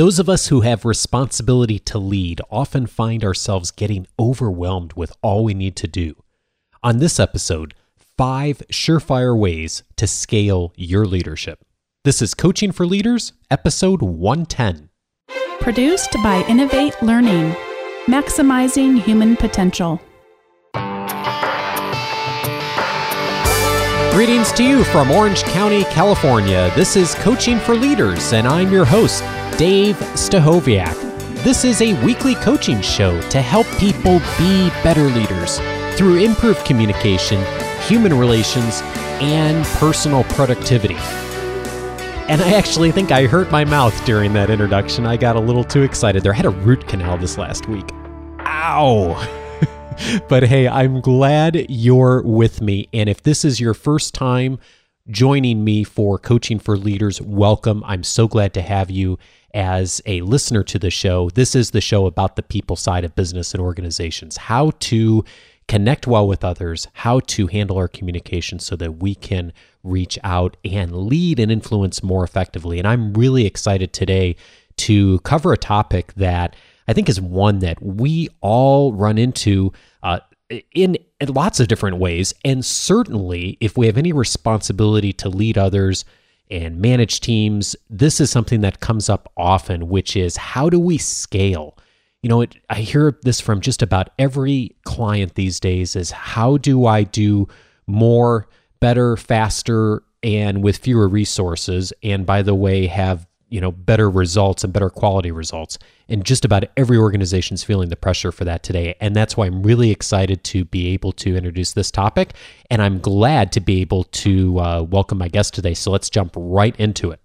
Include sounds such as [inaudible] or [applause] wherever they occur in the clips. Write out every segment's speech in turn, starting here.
Those of us who have responsibility to lead often find ourselves getting overwhelmed with all we need to do. On this episode, five surefire ways to scale your leadership. This is Coaching for Leaders, episode 110. Produced by Innovate Learning, maximizing human potential. Greetings to you from Orange County, California. This is Coaching for Leaders, and I'm your host, Dave Stachowiak. This is a weekly coaching show to help people be better leaders through improved communication, human relations, and personal productivity. And I actually think I hurt my mouth during that introduction. I got a little too excited there. I had a root canal this last week. Ow! [laughs] but hey, I'm glad you're with me. And if this is your first time joining me for Coaching for Leaders, welcome. I'm so glad to have you as a listener to the show. This is the show about the people side of business and organizations, how to connect well with others, how to handle our communication so that we can reach out and lead and influence more effectively. And I'm really excited today to cover a topic that I think is one that we all run into uh, in, lots of different ways. And certainly, if we have any responsibility to lead others and manage teams, this is something that comes up often, which is how do we scale? You know, it, I hear this from just about every client these days is how do I do more, better, faster, and with fewer resources? And by the way, have you know better results and better quality results and just about every organization is feeling the pressure for that today and that's why i'm really excited to be able to introduce this topic and i'm glad to be able to uh, welcome my guest today so let's jump right into it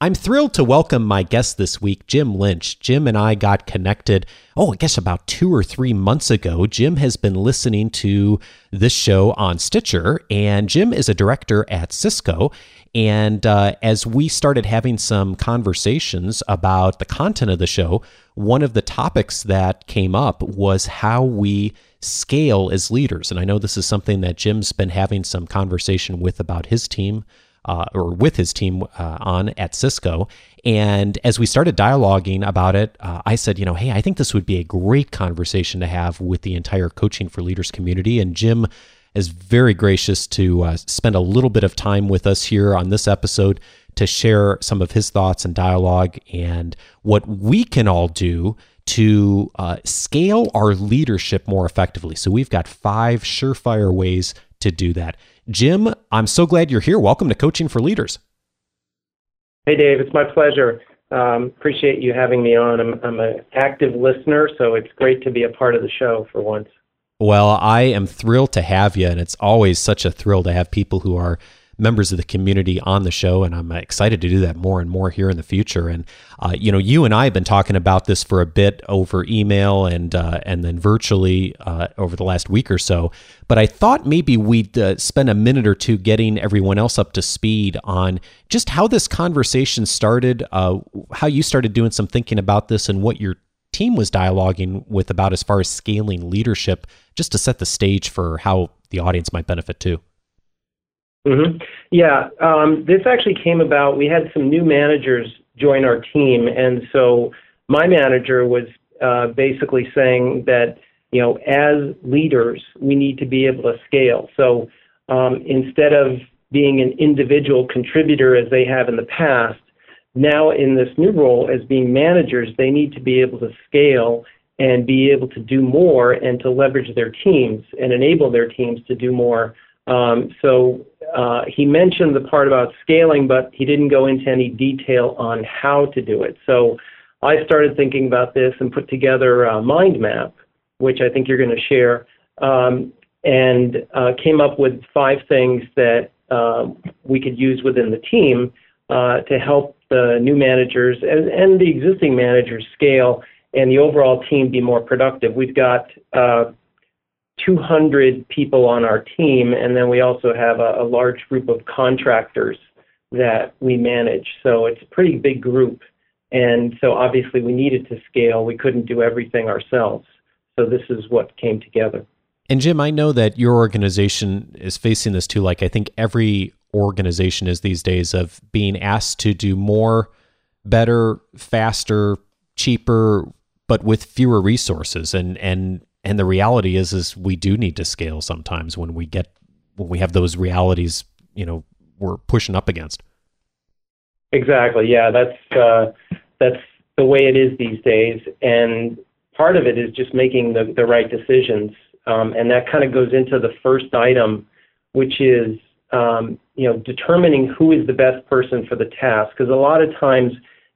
I'm thrilled to welcome my guest this week, Jim Lynch. Jim and I got connected, oh, I guess about two or three months ago. Jim has been listening to this show on Stitcher, and Jim is a director at Cisco. And uh, as we started having some conversations about the content of the show, one of the topics that came up was how we scale as leaders. And I know this is something that Jim's been having some conversation with about his team. Uh, or with his team uh, on at Cisco. And as we started dialoguing about it, uh, I said, you know, hey, I think this would be a great conversation to have with the entire Coaching for Leaders community. And Jim is very gracious to uh, spend a little bit of time with us here on this episode to share some of his thoughts and dialogue and what we can all do to uh, scale our leadership more effectively. So we've got five surefire ways to do that. Jim, I'm so glad you're here. Welcome to Coaching for Leaders. Hey, Dave. It's my pleasure. Um, appreciate you having me on. I'm, I'm an active listener, so it's great to be a part of the show for once. Well, I am thrilled to have you, and it's always such a thrill to have people who are members of the community on the show, and I'm excited to do that more and more here in the future. And uh, you know, you and I have been talking about this for a bit over email and uh, and then virtually uh, over the last week or so. But I thought maybe we'd uh, spend a minute or two getting everyone else up to speed on just how this conversation started, uh, how you started doing some thinking about this, and what your team was dialoguing with about as far as scaling leadership, just to set the stage for how the audience might benefit too. Mm-hmm. Yeah, um, this actually came about. We had some new managers join our team, and so my manager was uh, basically saying that you know, as leaders, we need to be able to scale. So um, instead of being an individual contributor as they have in the past, now in this new role as being managers, they need to be able to scale and be able to do more and to leverage their teams and enable their teams to do more. Um, so uh, he mentioned the part about scaling, but he didn't go into any detail on how to do it. So I started thinking about this and put together a mind map, which I think you're going to share, um, and uh, came up with five things that uh, we could use within the team uh, to help the new managers and, and, the existing managers scale and the overall team be more productive. We've got uh, 200 people on our team, and then we also have a, a, large group of contractors that we manage. So it's a pretty big group. And so obviously we needed to scale. We couldn't do everything ourselves. So this is what came together. And Jim, I know that your organization is facing this too. Like I think every organization is these days of being asked to do more better, faster, cheaper, but with fewer resources. And and and the reality is is we do need to scale sometimes when we get when we have those realities, you know, we're pushing up against. Exactly. Yeah, that's uh, that's the way it is these days, and part of it is just making the, the right decisions, um, and that kind of goes into the first item, which is um, you know determining who is the best person for the task. Because a lot of times,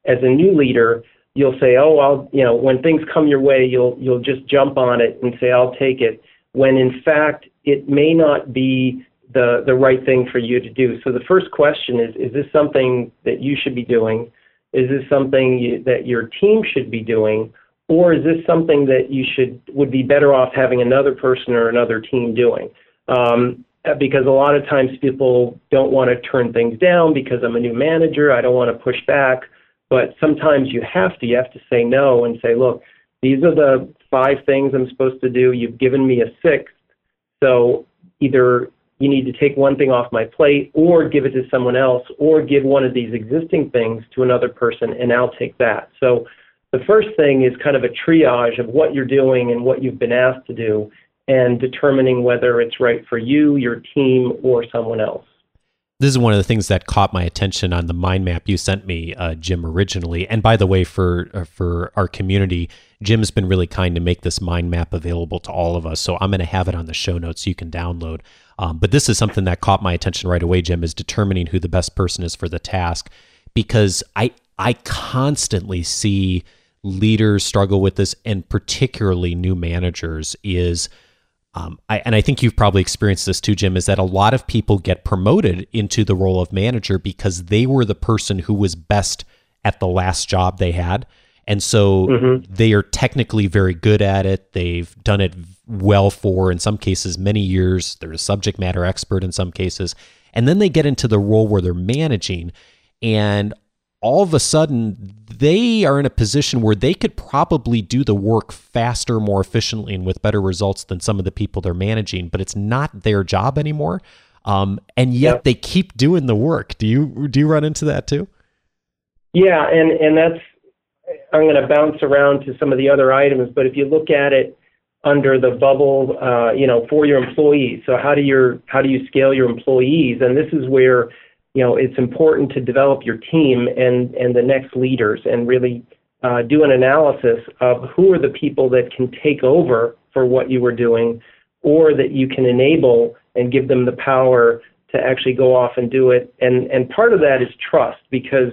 as a new leader, you'll say, "Oh, I'll," you know, when things come your way, you'll you'll just jump on it and say, "I'll take it." When in fact, it may not be the the right thing for you to do. So the first question is: Is this something that you should be doing? Is this something you, that your team should be doing? Or is this something that you should would be better off having another person or another team doing? Um, because a lot of times people don't want to turn things down because I'm a new manager. I don't want to push back. But sometimes you have to. You have to say no and say, look, these are the five things I'm supposed to do. You've given me a sixth. So either you need to take one thing off my plate or give it to someone else or give one of these existing things to another person and I'll take that. So the first thing is kind of a triage of what you're doing and what you've been asked to do and determining whether it's right for you, your team, or someone else this is one of the things that caught my attention on the mind map you sent me, uh, Jim, originally. And by the way, for uh, for our community, Jim's been really kind to make this mind map available to all of us. So I'm going to have it on the show notes so you can download. Um, but this is something that caught my attention right away, Jim, is determining who the best person is for the task, because I I constantly see leaders struggle with this, and particularly new managers is um, I, and I think you've probably experienced this too, Jim, is that a lot of people get promoted into the role of manager because they were the person who was best at the last job they had. And so mm-hmm. they are technically very good at it. They've done it well for, in some cases, many years. They're a subject matter expert in some cases. And then they get into the role where they're managing. And all of a sudden they are in a position where they could probably do the work faster, more efficiently, and with better results than some of the people they're managing, but it's not their job anymore. Um, and yet yep. they keep doing the work. Do you do you run into that too? Yeah, and and that's I'm going to bounce around to some of the other items, but if you look at it under the bubble, uh, you know, for your employees. So how do your how do you scale your employees? And this is where you know, it's important to develop your team and, and the next leaders and really uh, do an analysis of who are the people that can take over for what you were doing or that you can enable and give them the power to actually go off and do it. And, and part of that is trust because,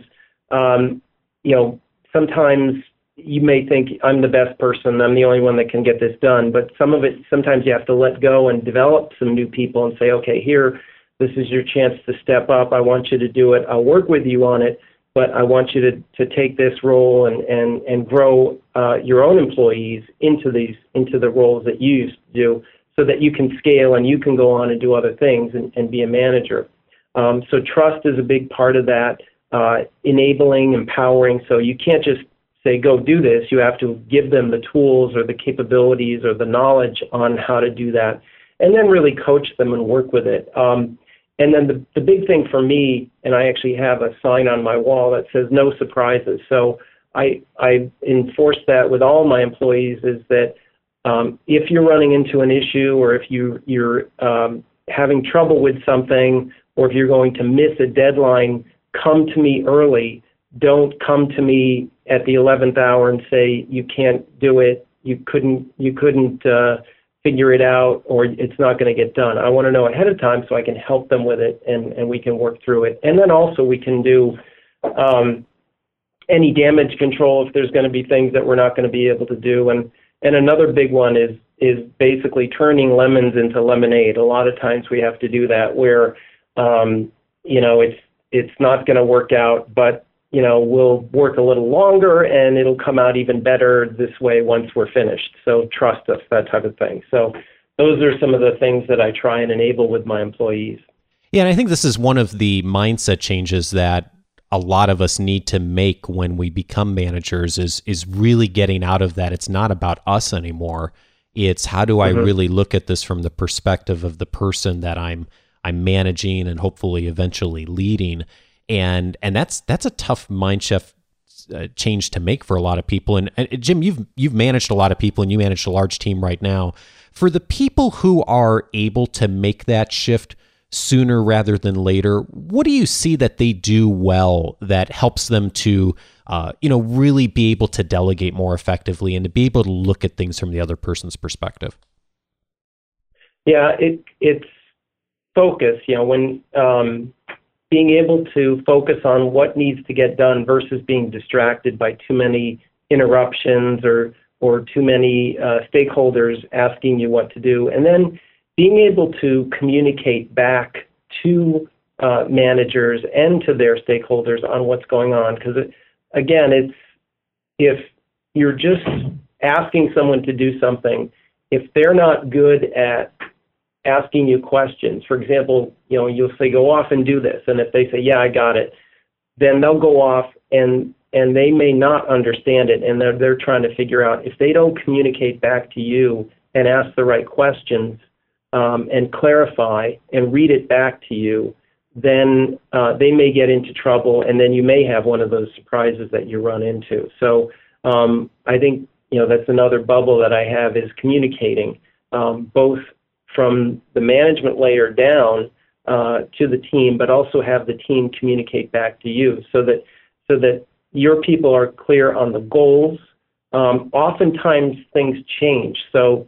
um, you know, sometimes you may think I'm the best person, I'm the only one that can get this done, but some of it, sometimes you have to let go and develop some new people and say, okay, here, this is your chance to step up. I want you to do it. I'll work with you on it, but I want you to, to take this role and, and, and grow uh, your own employees into these into the roles that you used to do so that you can scale and you can go on and do other things and, and be a manager. Um, so trust is a big part of that, uh, enabling, empowering. So you can't just say, go do this. You have to give them the tools or the capabilities or the knowledge on how to do that, and then really coach them and work with it. Um, and then the, the big thing for me, and I actually have a sign on my wall that says no surprises. So I, I enforce that with all my employees is that um, if you're running into an issue or if you, you're um, having trouble with something or if you're going to miss a deadline, come to me early. Don't come to me at the 11th hour and say you can't do it. You couldn't. You couldn't. Uh, figure it out or it's not going to get done. I want to know ahead of time so I can help them with it and, and we can work through it. And then also we can do um, any damage control if there's going to be things that we're not going to be able to do. And, and another big one is, is basically turning lemons into lemonade. A lot of times we have to do that where, um, you know, it's, it's not going to work out, but you know, we'll work a little longer and it'll come out even better this way once we're finished. So trust us, that type of thing. So those are some of the things that I try and enable with my employees. Yeah, and I think this is one of the mindset changes that a lot of us need to make when we become managers is is really getting out of that it's not about us anymore. It's how do I mm-hmm. really look at this from the perspective of the person that I'm I'm managing and hopefully eventually leading and and that's that's a tough mind shift uh, change to make for a lot of people. And, Jim, you've you've managed a lot of people, and you manage a large team right now. For the people who are able to make that shift sooner rather than later, what do you see that they do well that helps them to, uh, you know, really be able to delegate more effectively and to be able to look at things from the other person's perspective? Yeah, it it's focus. You know, when um, being able to focus on what needs to get done versus being distracted by too many interruptions or or too many uh, stakeholders asking you what to do, and then being able to communicate back to uh, managers and to their stakeholders on what's going on. Because again, it's if you're just asking someone to do something, if they're not good at asking you questions, for example, you know, you'll say, "Go off and do this," and if they say, "Yeah, I got it," then they'll go off and and they may not understand it, and they're they're trying to figure out if they don't communicate back to you and ask the right questions um, and clarify and read it back to you, then uh, they may get into trouble, and then you may have one of those surprises that you run into. So um, I think you know that's another bubble that I have is communicating um, both from the management layer down uh, to the team, but also have the team communicate back to you so that so that your people are clear on the goals. Um, oftentimes things change, so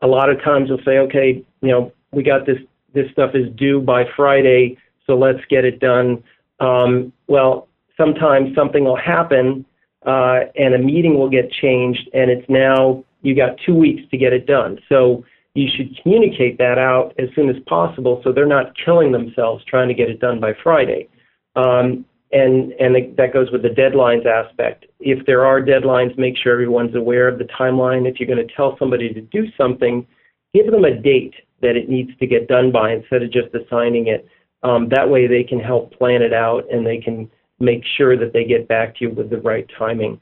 a lot of times you'll say, okay, you know, we got this, this stuff is due by Friday, so let's get it done. Um, well, sometimes something will happen uh, and a meeting will get changed, and it's now you got two weeks to get it done. So you should communicate that out as soon as possible so they're not killing themselves trying to get it done by Friday. Um, and and that goes with the deadlines aspect. If there are deadlines, make sure everyone's aware of the timeline. If you're going to tell somebody to do something, give them a date that it needs to get done by instead of just assigning it. Um, that way, they can help plan it out and they can make sure that they get back to you with the right timing.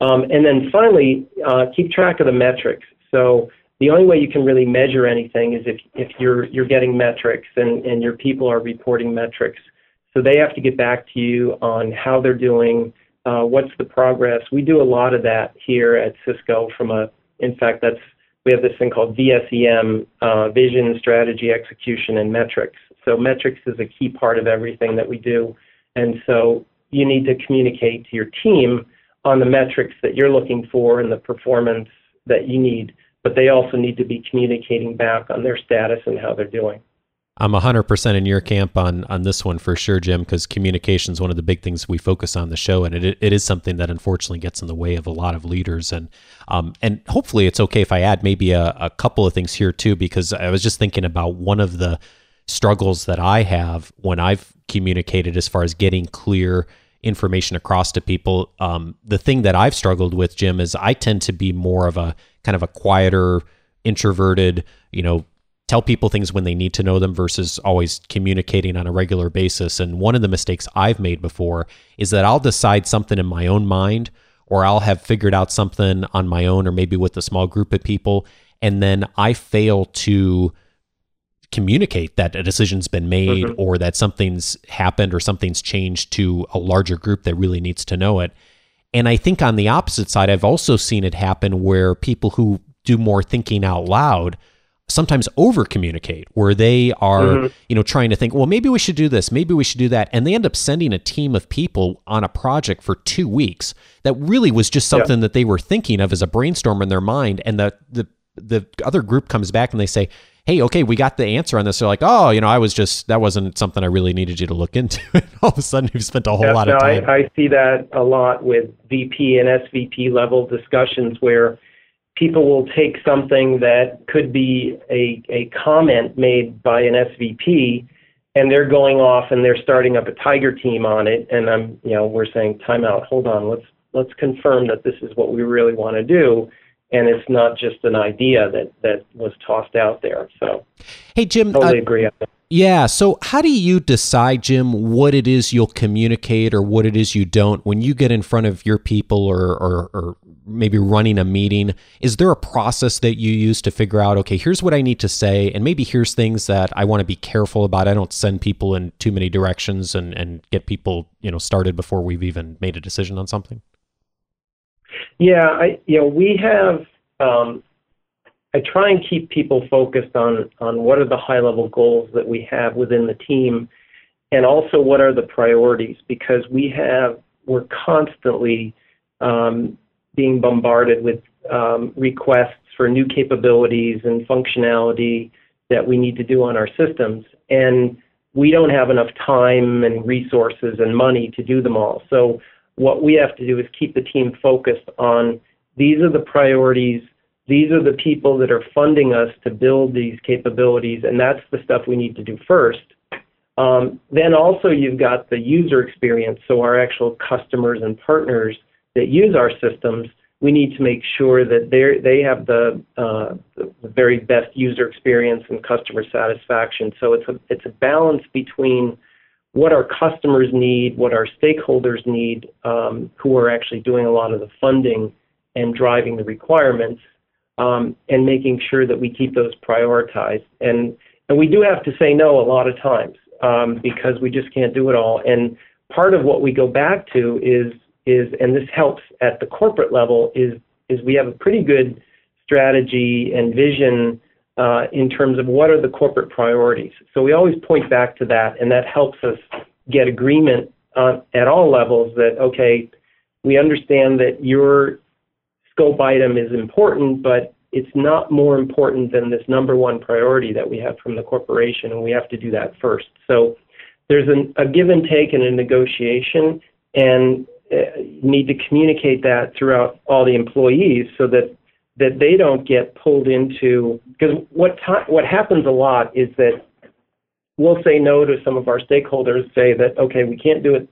Um, and then finally, uh, keep track of the metrics. So the only way you can really measure anything is if, if you're you're getting metrics and, and your people are reporting metrics. So they have to get back to you on how they're doing, uh, what's the progress. We do a lot of that here at Cisco. From a, in fact, that's we have this thing called VSEM, uh, Vision, Strategy, Execution, and Metrics. So metrics is a key part of everything that we do, and so you need to communicate to your team on the metrics that you're looking for and the performance that you need. But they also need to be communicating back on their status and how they're doing. I'm 100% in your camp on on this one for sure, Jim, because communication is one of the big things we focus on the show, and it it is something that unfortunately gets in the way of a lot of leaders. And um and hopefully it's okay if I add maybe a, a couple of things here too, because I was just thinking about one of the struggles that I have when I've communicated as far as getting clear information across to people. Um, the thing that I've struggled with, Jim, is I tend to be more of a kind of a quieter, introverted, you know, tell people things when they need to know them versus always communicating on a regular basis. And one of the mistakes I've made before is that I'll decide something in my own mind or I'll have figured out something on my own or maybe with a small group of people and then I fail to communicate that a decision's been made mm-hmm. or that something's happened or something's changed to a larger group that really needs to know it. And I think on the opposite side, I've also seen it happen where people who do more thinking out loud sometimes over communicate where they are mm-hmm. you know trying to think well maybe we should do this maybe we should do that and they end up sending a team of people on a project for two weeks that really was just something yeah. that they were thinking of as a brainstorm in their mind and the the the other group comes back and they say hey okay we got the answer on this. They're like oh you know i was just that wasn't something i really needed you to look into. [laughs] All of a sudden you've spent a whole yeah, lot of time I, I see that a lot with vp and svp level discussions where people will take something that could be a, a comment made by an SVP and they're going off and they're starting up a tiger team on it. And I'm you know we're saying time out. Hold on. Let's let's confirm that this is what we really want to do and it's not just an idea that that was tossed out there so hey Jim totally uh, agree Yeah. So, how do you decide, Jim, what it is you'll communicate or what it is you don't when you get in front of your people or, or, or, maybe running a meeting? Is there a process that you use to figure out, okay, here's what I need to say, and maybe here's things that I want to be careful about? I don't send people in too many directions and, and get people, you know, started before we've even made a decision on something? Yeah. I, you know, we have, um, I try and keep people focused on on what are the high level goals that we have within the team, and also what are the priorities because we have we're constantly um, being bombarded with um, requests for new capabilities and functionality that we need to do on our systems, and we don't have enough time and resources and money to do them all. So what we have to do is keep the team focused on these are the priorities these are the people that are funding us to build these capabilities, and that's the stuff we need to do first. Um, then also you've got the user experience, so our actual customers and partners that use our systems, we need to make sure that they they have the, uh, the, very best user experience and customer satisfaction. So it's a it's a balance between what our customers need, what our stakeholders need, um, who are actually doing a lot of the funding and driving the requirements, um, and making sure that we keep those prioritized. And and we do have to say no a lot of times um, because we just can't do it all. And part of what we go back to is is and this helps at the corporate level is is we have a pretty good strategy and vision uh, in terms of what are the corporate priorities. So we always point back to that, and that helps us get agreement at all levels that okay, we understand that your scope item is important, but it's not more important than this number one priority that we have from the corporation, and we have to do that first. So there's an, a give and take and a negotiation, and uh, need to communicate that throughout all the employees so that that they don't get pulled into because what what happens a lot is that we'll say no to some of our stakeholders, say that okay, we can't do it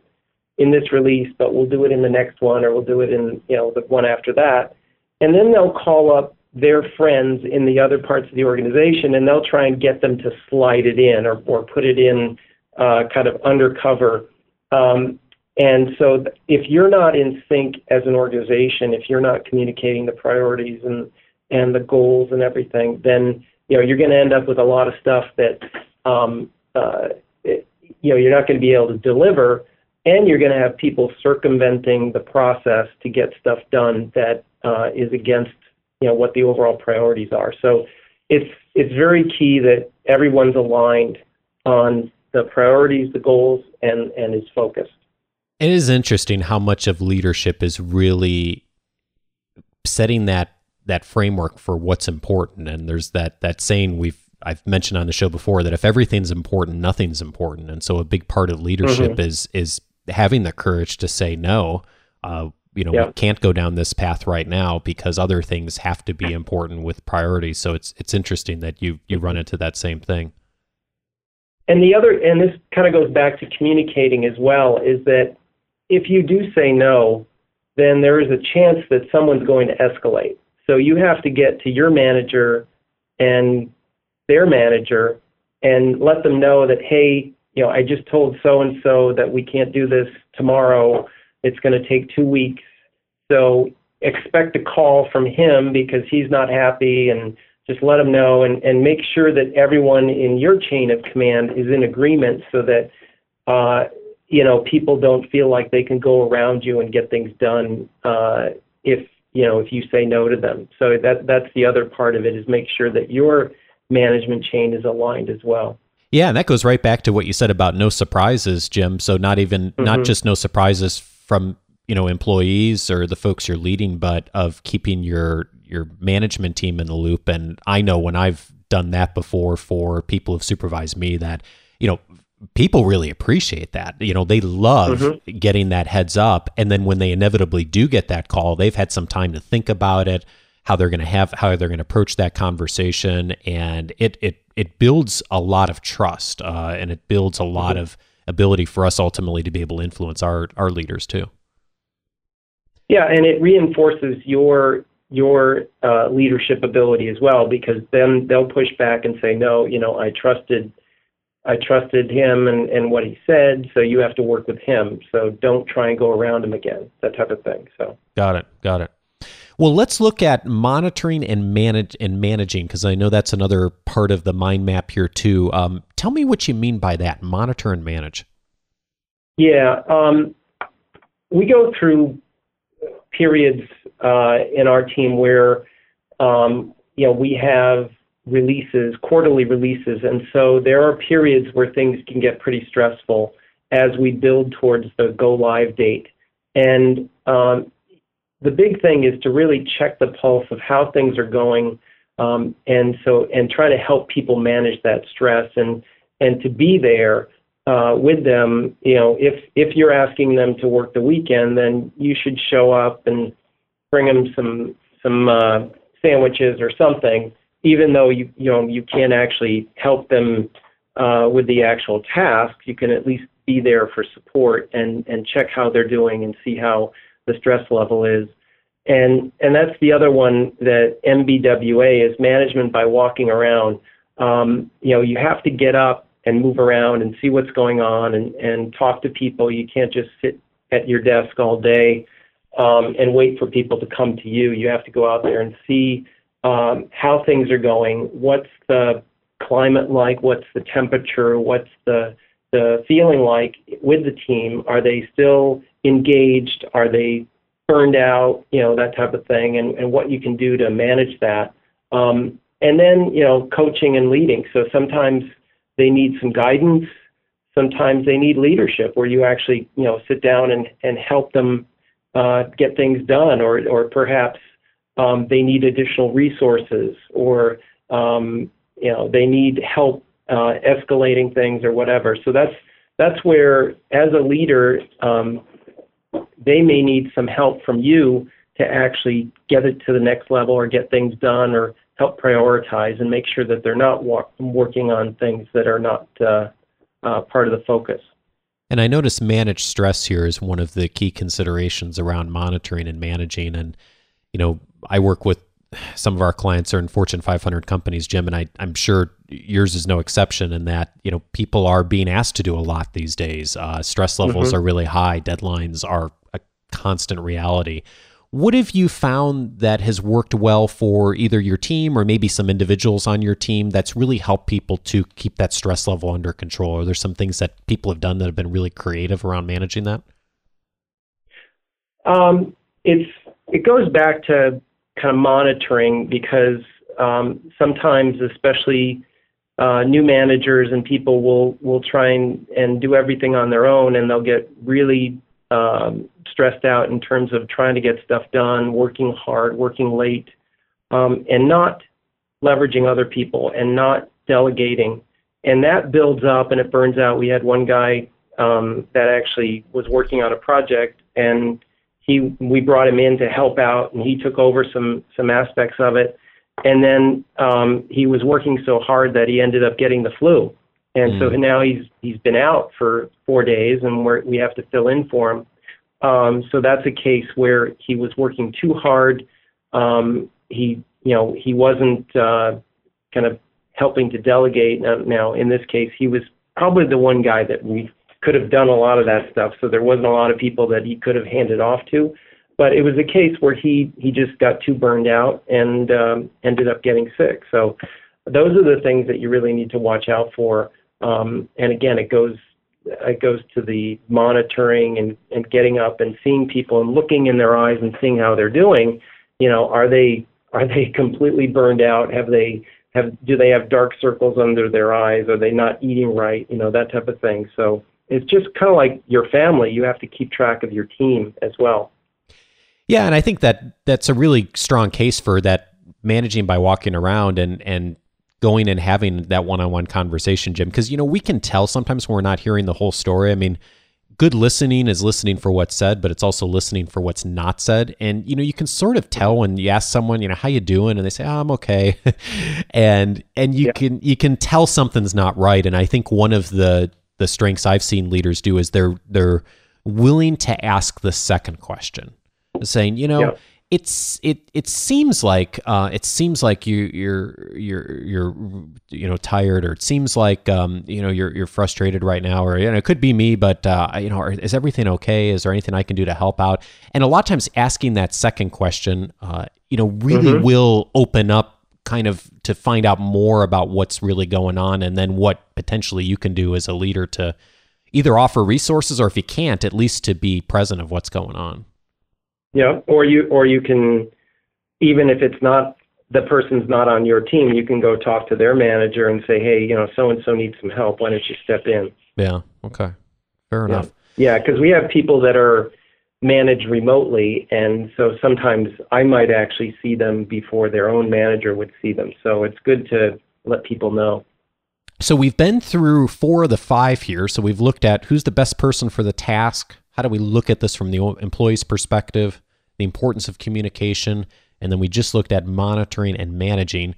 in this release, but we'll do it in the next one, or we'll do it in you know the one after that. And then they'll call up their friends in the other parts of the organization, and they'll try and get them to slide it in or, or put it in uh, kind of undercover. Um, and so, if you're not in sync as an organization, if you're not communicating the priorities and and the goals and everything, then you know you're going to end up with a lot of stuff that um, uh, it, you know you're not going to be able to deliver and you're going to have people circumventing the process to get stuff done that uh, is against you know what the overall priorities are. So it's it's very key that everyone's aligned on the priorities, the goals, and and is focused. It is interesting how much of leadership is really setting that that framework for what's important. And there's that that saying we've I've mentioned on the show before that if everything's important, nothing's important. And so a big part of leadership mm-hmm. is is having the courage to say no. Uh, you know, we can't go down this path right now because other things have to be important with priorities. So it's it's interesting that you you run into that same thing. And the other, and this kind of goes back to communicating as well, is that if you do say no, then there is a chance that someone's going to escalate. So you have to get to your manager and their manager and let them know that, hey, you know, I just told so and so that we can't do this tomorrow. It's going to take two weeks. So expect a call from him because he's not happy and just let him know and, and make sure that everyone in your chain of command is in agreement so that uh, you know people don't feel like they can go around you and get things done uh, if you know if you say no to them. So that that's the other part of it is make sure that your management chain is aligned as well. Yeah, and that goes right back to what you said about no surprises, Jim. So not even mm-hmm. not just no surprises from you know employees or the folks you're leading, but of keeping your your management team in the loop. And I know when I've done that before for people who've supervised me, that you know people really appreciate that. You know, they love mm-hmm. getting that heads up, and then when they inevitably do get that call, they've had some time to think about it how they're going to have how they're going to approach that conversation and it it it builds a lot of trust uh, and it builds a lot mm-hmm. of ability for us ultimately to be able to influence our our leaders too yeah and it reinforces your your uh, leadership ability as well because then they'll push back and say no you know i trusted I trusted him and, and what he said, so you have to work with him. So don't try and go around him again, that type of thing. So got it, got it. Well, let's look at monitoring and manage and managing because I know that's another part of the mind map here too. Um, tell me what you mean by that: monitor and manage. Yeah, um, we go through periods uh, in our team where um, you know we have releases, quarterly releases, and so there are periods where things can get pretty stressful as we build towards the go live date. And um, the big thing is to really check the pulse of how things are going, um, and so and try to help people manage that stress and and to be there uh, with them. You know, if if you're asking them to work the weekend, then you should show up and bring them some some uh, sandwiches or something even though you you know you can't actually help them uh, with the actual task, you can at least be there for support and and check how they're doing and see how the stress level is. And and that's the other one that MBWA is management by walking around. Um, you know, you have to get up and move around and see what's going on and and talk to people. You can't just sit at your desk all day um, and wait for people to come to you. You have to go out there and see um, how things are going, what's the climate like, what's the temperature, what's the the feeling like with the team. Are they still engaged? Are they burned out? You know that type of thing, and and what you can do to manage that. Um, and then you know coaching and leading. So sometimes they need some guidance. Sometimes they need leadership, where you actually you know sit down and and help them uh, get things done, or or perhaps um, they need additional resources or um, you know they need help uh, escalating things or whatever. So that's that's where as a leader um, they may need some help from you to actually get it to the next level or get things done or help prioritize and make sure that they're not wa- working on things that are not uh, uh, part of the focus. And I notice managed stress here is one of the key considerations around monitoring and managing. And you know, I work with some of our clients are in Fortune 500 companies, Jim, and I, I'm sure yours is no exception in that you know people are being asked to do a lot these days. Uh, stress levels mm-hmm. are really high. Deadlines are a constant reality. What have you found that has worked well for either your team or maybe some individuals on your team that's really helped people to keep that stress level under control? Are there some things that people have done that have been really creative around managing that? Um, it's it goes back to kind of monitoring because um, sometimes, especially uh, new managers and people will will try and, and do everything on their own, and they'll get really um, stressed out in terms of trying to get stuff done, working hard, working late, um, and not leveraging other people and not delegating. And that builds up and it burns out. We had one guy um, that actually was working on a project and he we brought him in to help out, and he took over some some aspects of it. And then um, he was working so hard that he ended up getting the flu, and mm. so now he's he's been out for four days, and we're, we have to fill in for him. Um, so that's a case where he was working too hard. Um, he you know he wasn't uh, kind of helping to delegate. Now, now in this case, he was probably the one guy that we could have done a lot of that stuff. So there wasn't a lot of people that he could have handed off to. But it was a case where he he just got too burned out and um, ended up getting sick. So those are the things that you really need to watch out for. Um, and again, it goes it goes to the monitoring and, and getting up and seeing people and looking in their eyes and seeing how they're doing. You know, are they are they [laughs] completely burned out? Have they have do they have dark circles under their eyes? Are they not eating right? You know, that type of thing. So it's just kind of like your family. You have to keep track of your team as well. Yeah, and I think that that's a really strong case for that managing by walking around and and going and having that one-on-one conversation, Jim. Because you know we can tell sometimes when we're not hearing the whole story. I mean, good listening is listening for what's said, but it's also listening for what's not said. And you know, you can sort of tell when you ask someone, you know, how you doing, and they say, oh, "I'm okay," [laughs] and and you yeah. can you can tell something's not right. And I think one of the the strengths I've seen leaders do is they're they're willing to ask the second question, saying, you know, it's it it seems like uh, it seems like you you're you're you're you know tired or it seems like um, you know you're you're frustrated right now or you know it could be me but uh, you know is everything okay? Is there anything I can do to help out? And a lot of times asking that second question uh, you know really mm-hmm. will open up kind of to find out more about what's really going on and then what potentially you can do as a leader to either offer resources or if you can't at least to be present of what's going on yeah, or you or you can even if it's not the person's not on your team, you can go talk to their manager and say, "Hey, you know, so and so needs some help. Why don't you step in?" Yeah. Okay. Fair yeah. enough. Yeah, because we have people that are managed remotely, and so sometimes I might actually see them before their own manager would see them. So it's good to let people know. So we've been through four of the five here. So we've looked at who's the best person for the task, how do we look at this from the employee's perspective, the importance of communication, and then we just looked at monitoring and managing.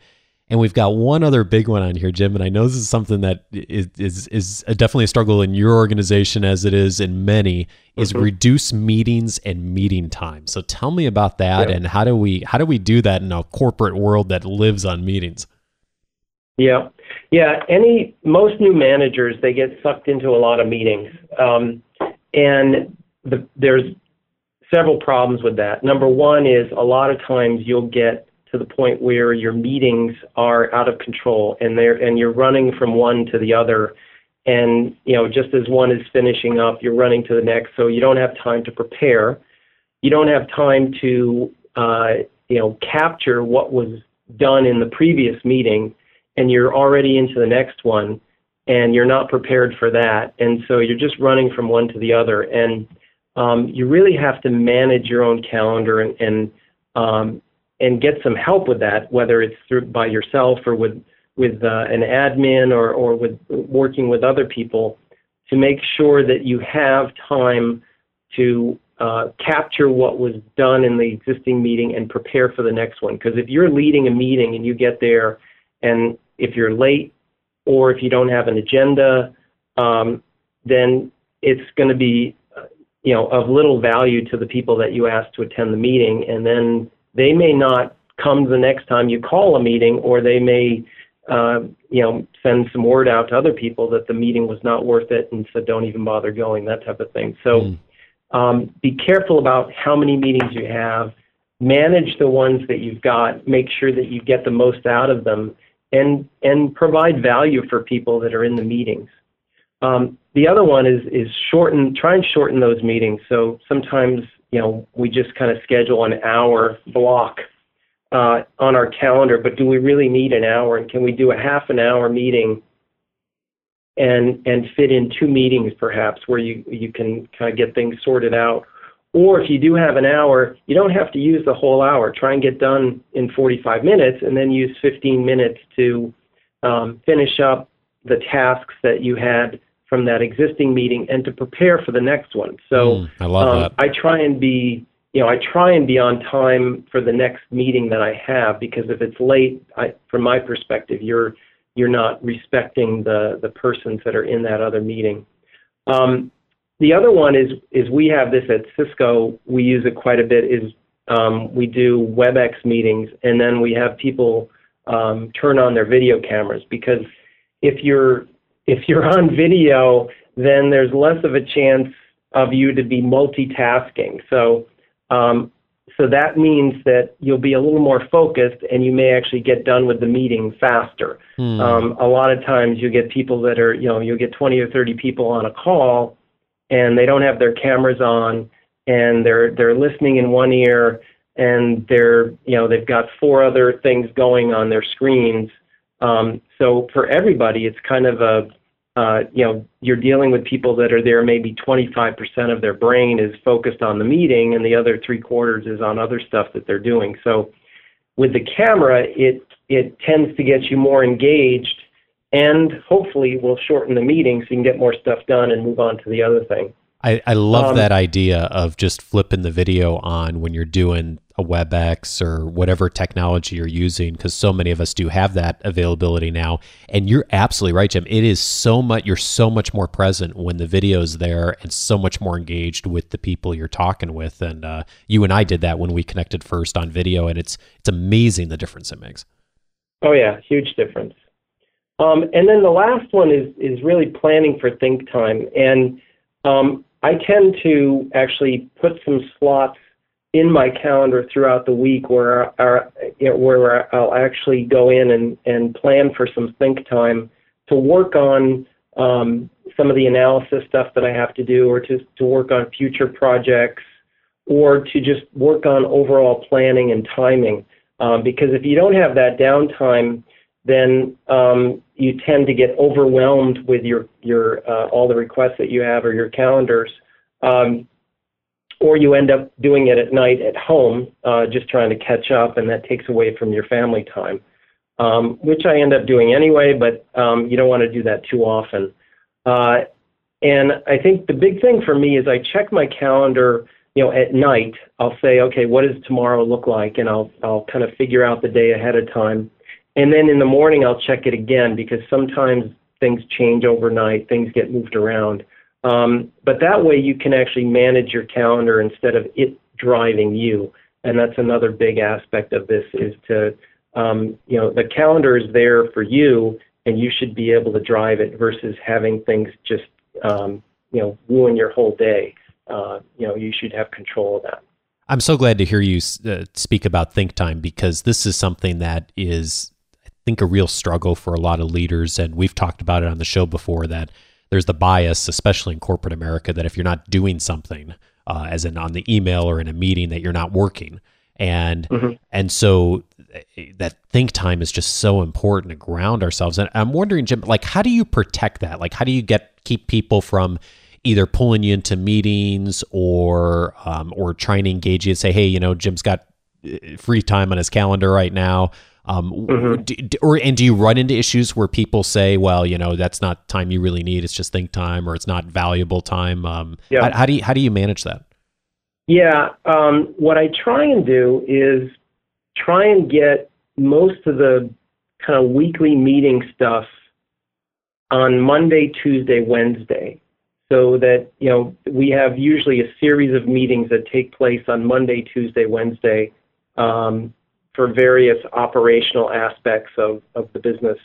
And we've got one other big one on here, Jim, and I know this is something that is is, is definitely a struggle in your organization as it is in many, is mm-hmm. reduce meetings and meeting time. So tell me about that yeah. and how do we how do we do that in a corporate world that lives on meetings? Yeah, yeah. Any most new managers they get sucked into a lot of meetings. Um, and the, there's several problems with that. Number one is a lot of times you'll get to the point where your meetings are out of control and they're and you're running from one to the other and you know just as one is finishing up you're running to the next so you don't have time to prepare you don't have time to uh, you know capture what was done in the previous meeting and you're already into the next one and you're not prepared for that. And so you're just running from one to the other. And um, you really have to manage your own calendar and and, um, and get some help with that, whether it's through by yourself or with with uh, an admin or or with working with other people to make sure that you have time to uh, capture what was done in the existing meeting and prepare for the next one. Because if you're leading a meeting and you get there, and if you're late or if you don't have an agenda, um, then it's going to be, uh, you know, of little value to the people that you ask to attend the meeting, and then they may not come the next time you call a meeting, or they may, uh, you know, send some word out to other people that the meeting was not worth it, and so don't even bother going, that type of thing. So. Mm. Um, be careful about how many meetings you have. Manage the ones that you've got. Make sure that you get the most out of them and and provide value for people that are in the meetings. Um, the other one is is shorten, try and shorten those meetings. So sometimes you know we just kind of schedule an hour block uh, on our calendar, but do we really need an hour? And can we do a half an hour meeting and and fit in two meetings perhaps where you you can kind of get things sorted out? Or if you do have an hour, you don't have to use the whole hour. Try and get done in 45 minutes and then use 15 minutes to um, finish up the tasks that you had from that existing meeting and to prepare for the next one. So mm, I love um, that. I try and be, you know, I try and be on time for the next meeting that I have because if it's late, I, from my perspective, you're you're not respecting the the persons that are in that other meeting. Um, the other one is is we have this at Cisco. We use it quite a bit. Is um, we do WebEx meetings, and then we have people um, turn on their video cameras because if you're if you're on video, then there's less of a chance of you to be multitasking. So um, so that means that you'll be a little more focused and you may actually get done with the meeting faster. Hmm. Um, a lot of times you get people that are, you know, you'll get 20 or 30 people on a call and they don't have their cameras on and they're they're listening in one ear and they're you know they've got four other things going on their screens um, so for everybody it's kind of a uh, you know you're dealing with people that are there maybe 25% of their brain is focused on the meeting and the other three quarters is on other stuff that they're doing so with the camera it it tends to get you more engaged and hopefully will shorten the meeting so you can get more stuff done and move on to the other thing. I, I love um, that idea of just flipping the video on when you're doing a WebEx or whatever technology you're using, because so many of us do have that availability now. And you're absolutely right, Jim. It is so much, you're so much more present when the video is there and so much more engaged with the people you're talking with. And uh, you and I did that when we connected first on video, and it's it's amazing the difference it makes. Oh, yeah, huge difference. Um, and then the last one is, is really planning for think time. And um, I tend to actually put some slots in my calendar throughout the week where our, where I'll actually go in and, and plan for some think time to work on um, some of the analysis stuff that I have to do, or to to work on future projects, or to just work on overall planning and timing. Um, because if you don't have that downtime, then um, you tend to get overwhelmed with your your uh, all the requests that you have or your calendars. Um, or you end up doing it at night at home, uh, just trying to catch up, and that takes away from your family time, um, which I end up doing anyway, but um, you don't want to do that too often. Uh, and I think the big thing for me is I check my calendar, you know, at night. I'll say, okay, what does tomorrow look like? And I'll, I'll kind of figure out the day ahead of time. And then in the morning, I'll check it again because sometimes things change overnight, things get moved around. Um, but that way you can actually manage your calendar instead of it driving you. And that's another big aspect of this is to, um, you know, the calendar is there for you and you should be able to drive it versus having things just, um, you know, ruin your whole day. Uh, you know, you should have control of that. I'm so glad to hear you uh, speak about think time because this is something that is, I think, a real struggle for a lot of leaders. And we've talked about it on the show before that there's the bias, especially in corporate America, that if you're not doing something, uh, as in on the email or in a meeting, that you're not working. And mm-hmm. and so that think time is just so important to ground ourselves. And I'm wondering, Jim, like how do you protect that? Like how do you get keep people from either pulling you into meetings or um, or trying to engage you and say, hey, you know, Jim's got eh, free time on his calendar right now. Um, mm-hmm. do, or and do you run into issues where people say, "Well, you know, that's not time you really need; it's just think time, or it's not valuable time." Um, yeah. How, how, do you how do you manage that? Yeah, um, what I try and do is try and get most of the kind of weekly meeting stuff on Monday, Tuesday, Wednesday, so that you know we have usually a series of meetings that take place on Monday, Tuesday, Wednesday. Um, for various operational aspects of, of the business.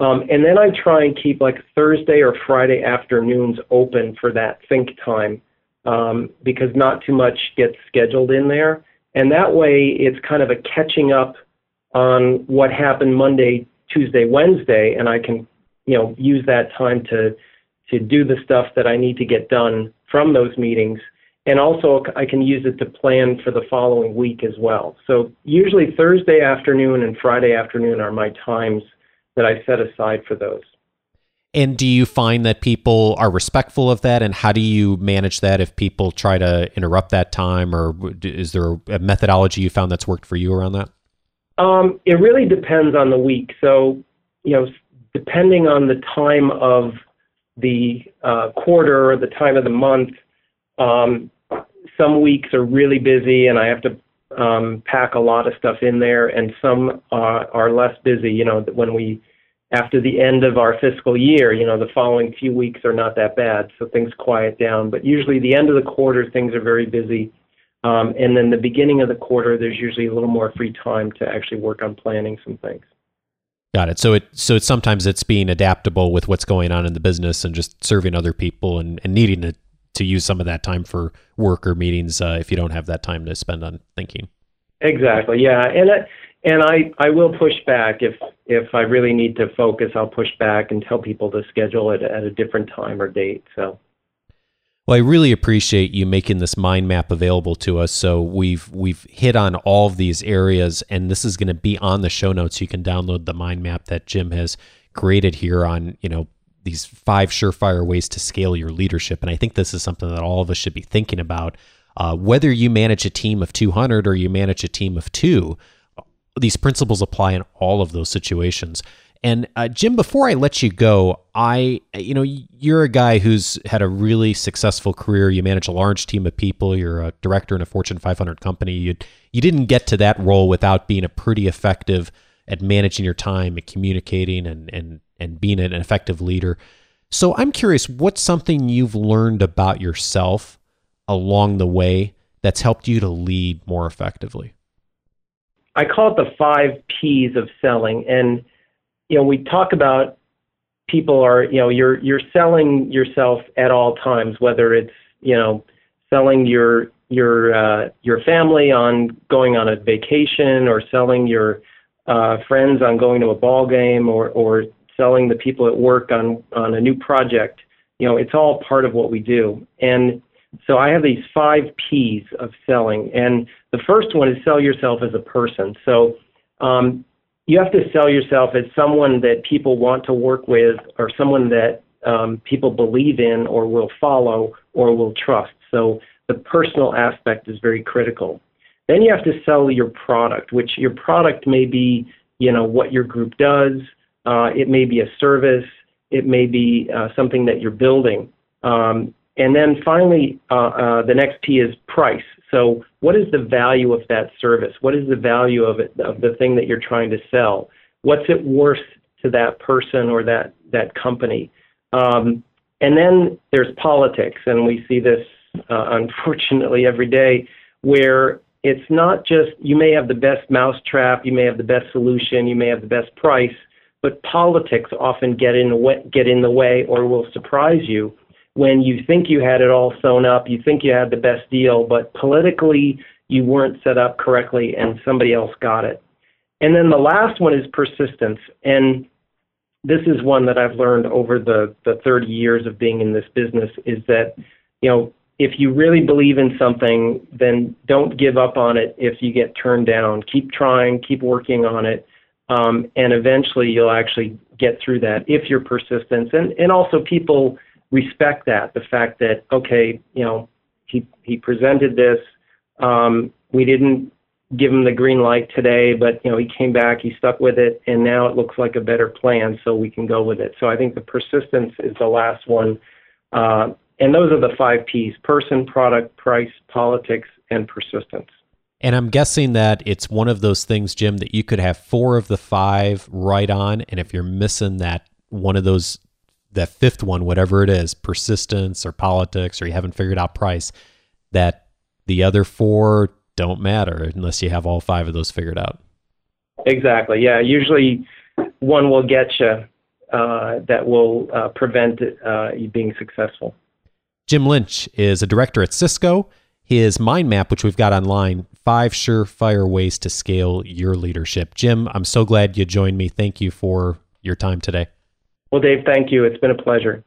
Um, and then I try and keep like Thursday or Friday afternoons open for that think time um, because not too much gets scheduled in there. And that way it's kind of a catching up on what happened Monday, Tuesday, Wednesday, and I can, you know, use that time to to do the stuff that I need to get done from those meetings and also I can use it to plan for the following week as well. So usually Thursday afternoon and Friday afternoon are my times that I set aside for those. And do you find that people are respectful of that? And how do you manage that if people try to interrupt that time? Or is there a methodology you found that's worked for you around that? Um, it really depends on the week. So, you know, depending on the time of the uh, quarter or the time of the month, um, some weeks are really busy and I have to um, pack a lot of stuff in there, and some are, are less busy. You know, when we after the end of our fiscal year, you know, the following few weeks are not that bad, so things quiet down. But usually, the end of the quarter, things are very busy, um, and then the beginning of the quarter, there's usually a little more free time to actually work on planning some things. Got it. So it so it's sometimes it's being adaptable with what's going on in the business and just serving other people and, and needing to to use some of that time for work or meetings uh, if you don't have that time to spend on thinking. Exactly. Yeah, and I, and I I will push back if if I really need to focus. I'll push back and tell people to schedule it at a different time or date. So. Well, I really appreciate you making this mind map available to us. So we've we've hit on all of these areas, and this is going to be on the show notes. You can download the mind map that Jim has created here on you know these five surefire ways to scale your leadership. And I think this is something that all of us should be thinking about. Uh, whether you manage a team of 200 or you manage a team of two, these principles apply in all of those situations. And uh, Jim, before I let you go, I, you know, you're a guy who's had a really successful career. You manage a large team of people. You're a director in a Fortune 500 company. You you didn't get to that role without being a pretty effective at managing your time and communicating and and and being an effective leader. So I'm curious, what's something you've learned about yourself along the way that's helped you to lead more effectively? I call it the five P's of selling. And, you know, we talk about people are, you know, you're, you're selling yourself at all times, whether it's, you know, selling your, your, uh, your family on going on a vacation or selling your uh, friends on going to a ball game or, or selling the people at work on, on a new project. You know, it's all part of what we do. And so I have these five P's of selling, and the first one is sell yourself as a person. So um, you have to sell yourself as someone that people want to work with, or someone that um, people believe in, or will follow, or will trust. So the personal aspect is very critical. Then you have to sell your product, which your product may be, you know, what your group does. Uh, it may be a service. It may be uh, something that you're building. Um, and then finally, uh, uh, the next P is price. So, what is the value of that service? What is the value of it, of the thing that you're trying to sell? What's it worth to that person or that that company? Um, and then there's politics, and we see this uh, unfortunately every day, where it's not just you may have the best mousetrap, you may have the best solution, you may have the best price, but politics often get in the way, get in the way or will surprise you when you think you had it all sewn up, you think you had the best deal, but politically you weren't set up correctly and somebody else got it. And then the last one is persistence. And this is one that I've learned over the, the 30 years of being in this business is that, you know, if you really believe in something, then don't give up on it if you get turned down. Keep trying, keep working on it, um, and eventually you'll actually get through that if you're persistent. And, and also people respect that the fact that okay, you know, he he presented this. Um, we didn't give him the green light today, but you know he came back, he stuck with it, and now it looks like a better plan, so we can go with it. So I think the persistence is the last one, uh, and those are the five P's: person, product, price, politics, and persistence. And I'm guessing that it's one of those things, Jim, that you could have four of the five right on, and if you're missing that one of those that fifth one, whatever it is, persistence or politics, or you haven't figured out price, that the other four don't matter unless you have all five of those figured out. Exactly. Yeah. Usually one will get you uh, that will uh, prevent uh, you being successful. Jim Lynch is a director at Cisco. His mind map, which we've got online, five surefire ways to scale your leadership. Jim, I'm so glad you joined me. Thank you for your time today. Well, Dave, thank you. It's been a pleasure.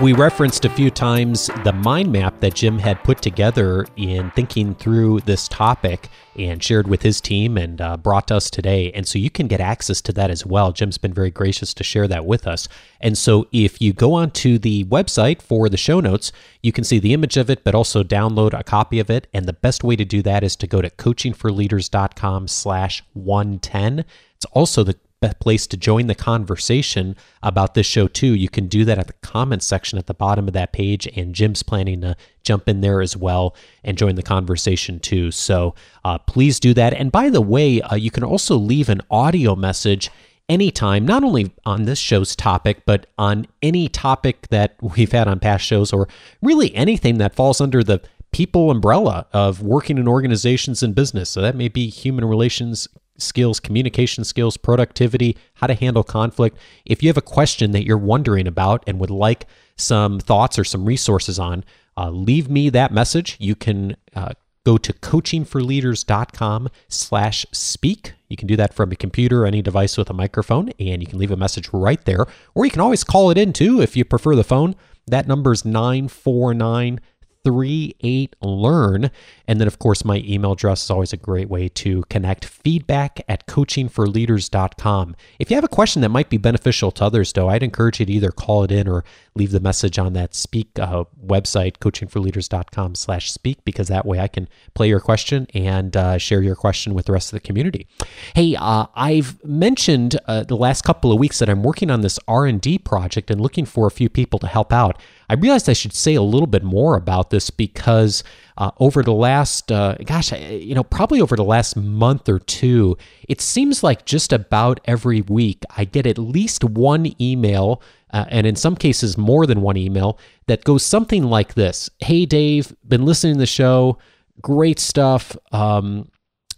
We referenced a few times the mind map that Jim had put together in thinking through this topic and shared with his team and uh, brought to us today. And so you can get access to that as well. Jim's been very gracious to share that with us. And so if you go onto the website for the show notes, you can see the image of it, but also download a copy of it. And the best way to do that is to go to coachingforleaders.com slash 110. It's also the place to join the conversation about this show too. You can do that at the comments section at the bottom of that page, and Jim's planning to jump in there as well and join the conversation too. So uh, please do that. And by the way, uh, you can also leave an audio message anytime, not only on this show's topic, but on any topic that we've had on past shows, or really anything that falls under the people umbrella of working in organizations and business. So that may be human relations skills, communication skills, productivity, how to handle conflict. If you have a question that you're wondering about and would like some thoughts or some resources on, uh, leave me that message. You can uh, go to coachingforleaders.com slash speak. You can do that from a computer or any device with a microphone, and you can leave a message right there. Or you can always call it in too if you prefer the phone. That number is 949 838 Learn. And then, of course, my email address is always a great way to connect feedback at coachingforleaders.com. If you have a question that might be beneficial to others, though, I'd encourage you to either call it in or leave the message on that speak uh, website, coachingforleaders.com slash speak, because that way I can play your question and uh, share your question with the rest of the community. Hey, uh, I've mentioned uh, the last couple of weeks that I'm working on this R&D project and looking for a few people to help out. I realized I should say a little bit more about this because uh, over the last, uh, gosh, you know, probably over the last month or two, it seems like just about every week I get at least one email, uh, and in some cases more than one email, that goes something like this Hey, Dave, been listening to the show. Great stuff. Um,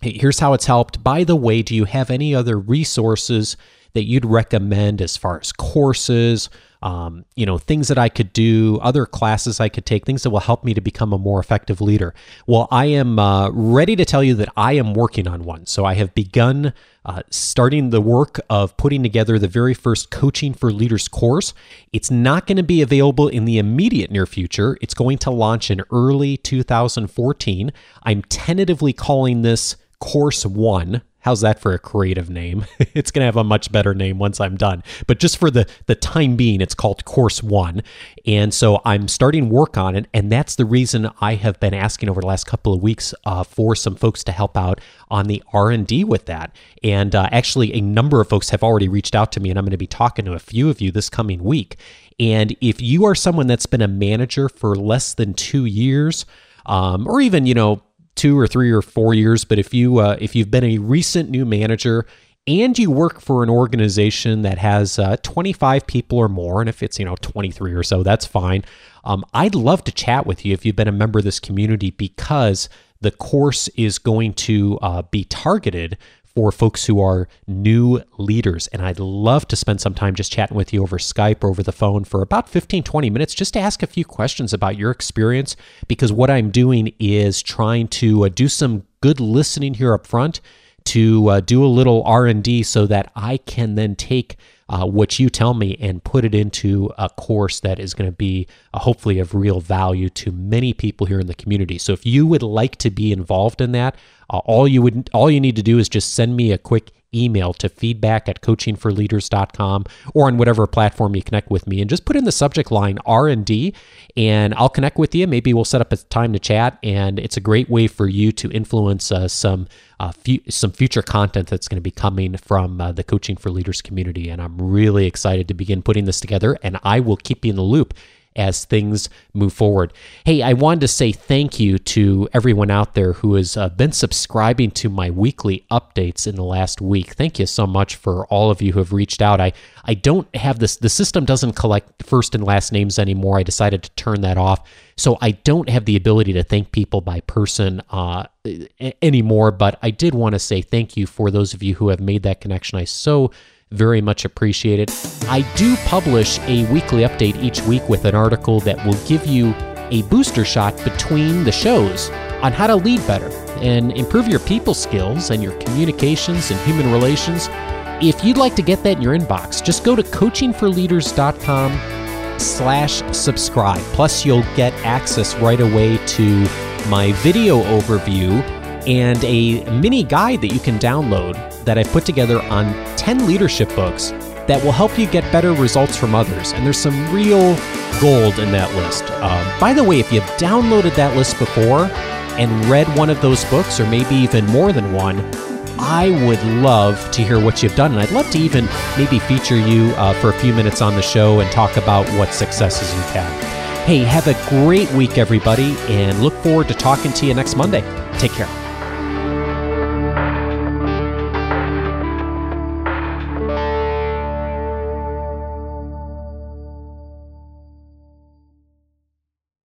here's how it's helped. By the way, do you have any other resources that you'd recommend as far as courses? Um, you know, things that I could do, other classes I could take, things that will help me to become a more effective leader. Well, I am uh, ready to tell you that I am working on one. So I have begun uh, starting the work of putting together the very first Coaching for Leaders course. It's not going to be available in the immediate near future. It's going to launch in early 2014. I'm tentatively calling this Course One How's that for a creative name? [laughs] it's going to have a much better name once I'm done. But just for the the time being, it's called Course 1. And so I'm starting work on it and that's the reason I have been asking over the last couple of weeks uh, for some folks to help out on the R&D with that. And uh, actually a number of folks have already reached out to me and I'm going to be talking to a few of you this coming week. And if you are someone that's been a manager for less than 2 years, um, or even, you know, two or three or four years, but if you uh, if you've been a recent new manager and you work for an organization that has uh, 25 people or more, and if it's you know 23 or so, that's fine. Um, I'd love to chat with you if you've been a member of this community because the course is going to uh, be targeted for folks who are new leaders. And I'd love to spend some time just chatting with you over Skype or over the phone for about 15, 20 minutes just to ask a few questions about your experience. Because what I'm doing is trying to uh, do some good listening here up front to uh, do a little r&d so that i can then take uh, what you tell me and put it into a course that is going to be uh, hopefully of real value to many people here in the community. So if you would like to be involved in that uh, all you would all you need to do is just send me a quick email to feedback at coachingforleaders.com or on whatever platform you connect with me. And just put in the subject line r&d and i'll connect with you. Maybe we'll set up a time to chat and it's a great way for you to influence uh, some uh, fu- some future content that's going to be coming from uh, the coaching for leaders community. And i'm really excited to begin putting this together and i will keep you in the loop as things move forward. Hey, I wanted to say thank you to everyone out there who has uh, been subscribing to my weekly updates in the last week. Thank you so much for all of you who have reached out. I, I don't have this, the system doesn't collect first and last names anymore. I decided to turn that off. So I don't have the ability to thank people by person uh, anymore, but I did want to say thank you for those of you who have made that connection. I so very much appreciated. I do publish a weekly update each week with an article that will give you a booster shot between the shows on how to lead better and improve your people skills and your communications and human relations. If you'd like to get that in your inbox, just go to coachingforleaders.com slash subscribe. Plus, you'll get access right away to my video overview and a mini guide that you can download that I put together on 10 leadership books that will help you get better results from others. And there's some real gold in that list. Um, by the way, if you've downloaded that list before and read one of those books, or maybe even more than one, I would love to hear what you've done. And I'd love to even maybe feature you uh, for a few minutes on the show and talk about what successes you've had. Hey, have a great week, everybody, and look forward to talking to you next Monday. Take care.